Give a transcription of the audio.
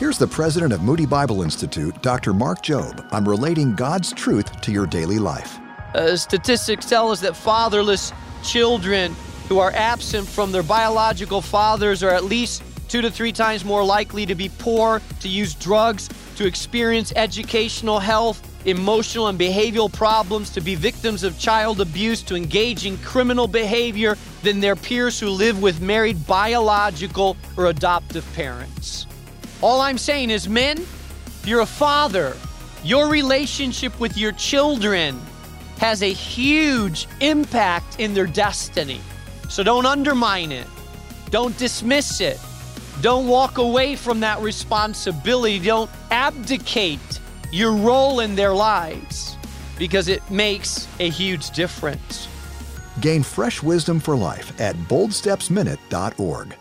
Here's the president of Moody Bible Institute, Dr. Mark Jobe, on relating God's truth to your daily life. Uh, statistics tell us that fatherless children who are absent from their biological fathers are at least two to three times more likely to be poor, to use drugs, to experience educational, health, emotional, and behavioral problems, to be victims of child abuse, to engage in criminal behavior than their peers who live with married biological or adoptive parents. All I'm saying is, men, if you're a father, your relationship with your children has a huge impact in their destiny. So don't undermine it. Don't dismiss it. Don't walk away from that responsibility. Don't abdicate your role in their lives because it makes a huge difference. Gain fresh wisdom for life at boldstepsminute.org.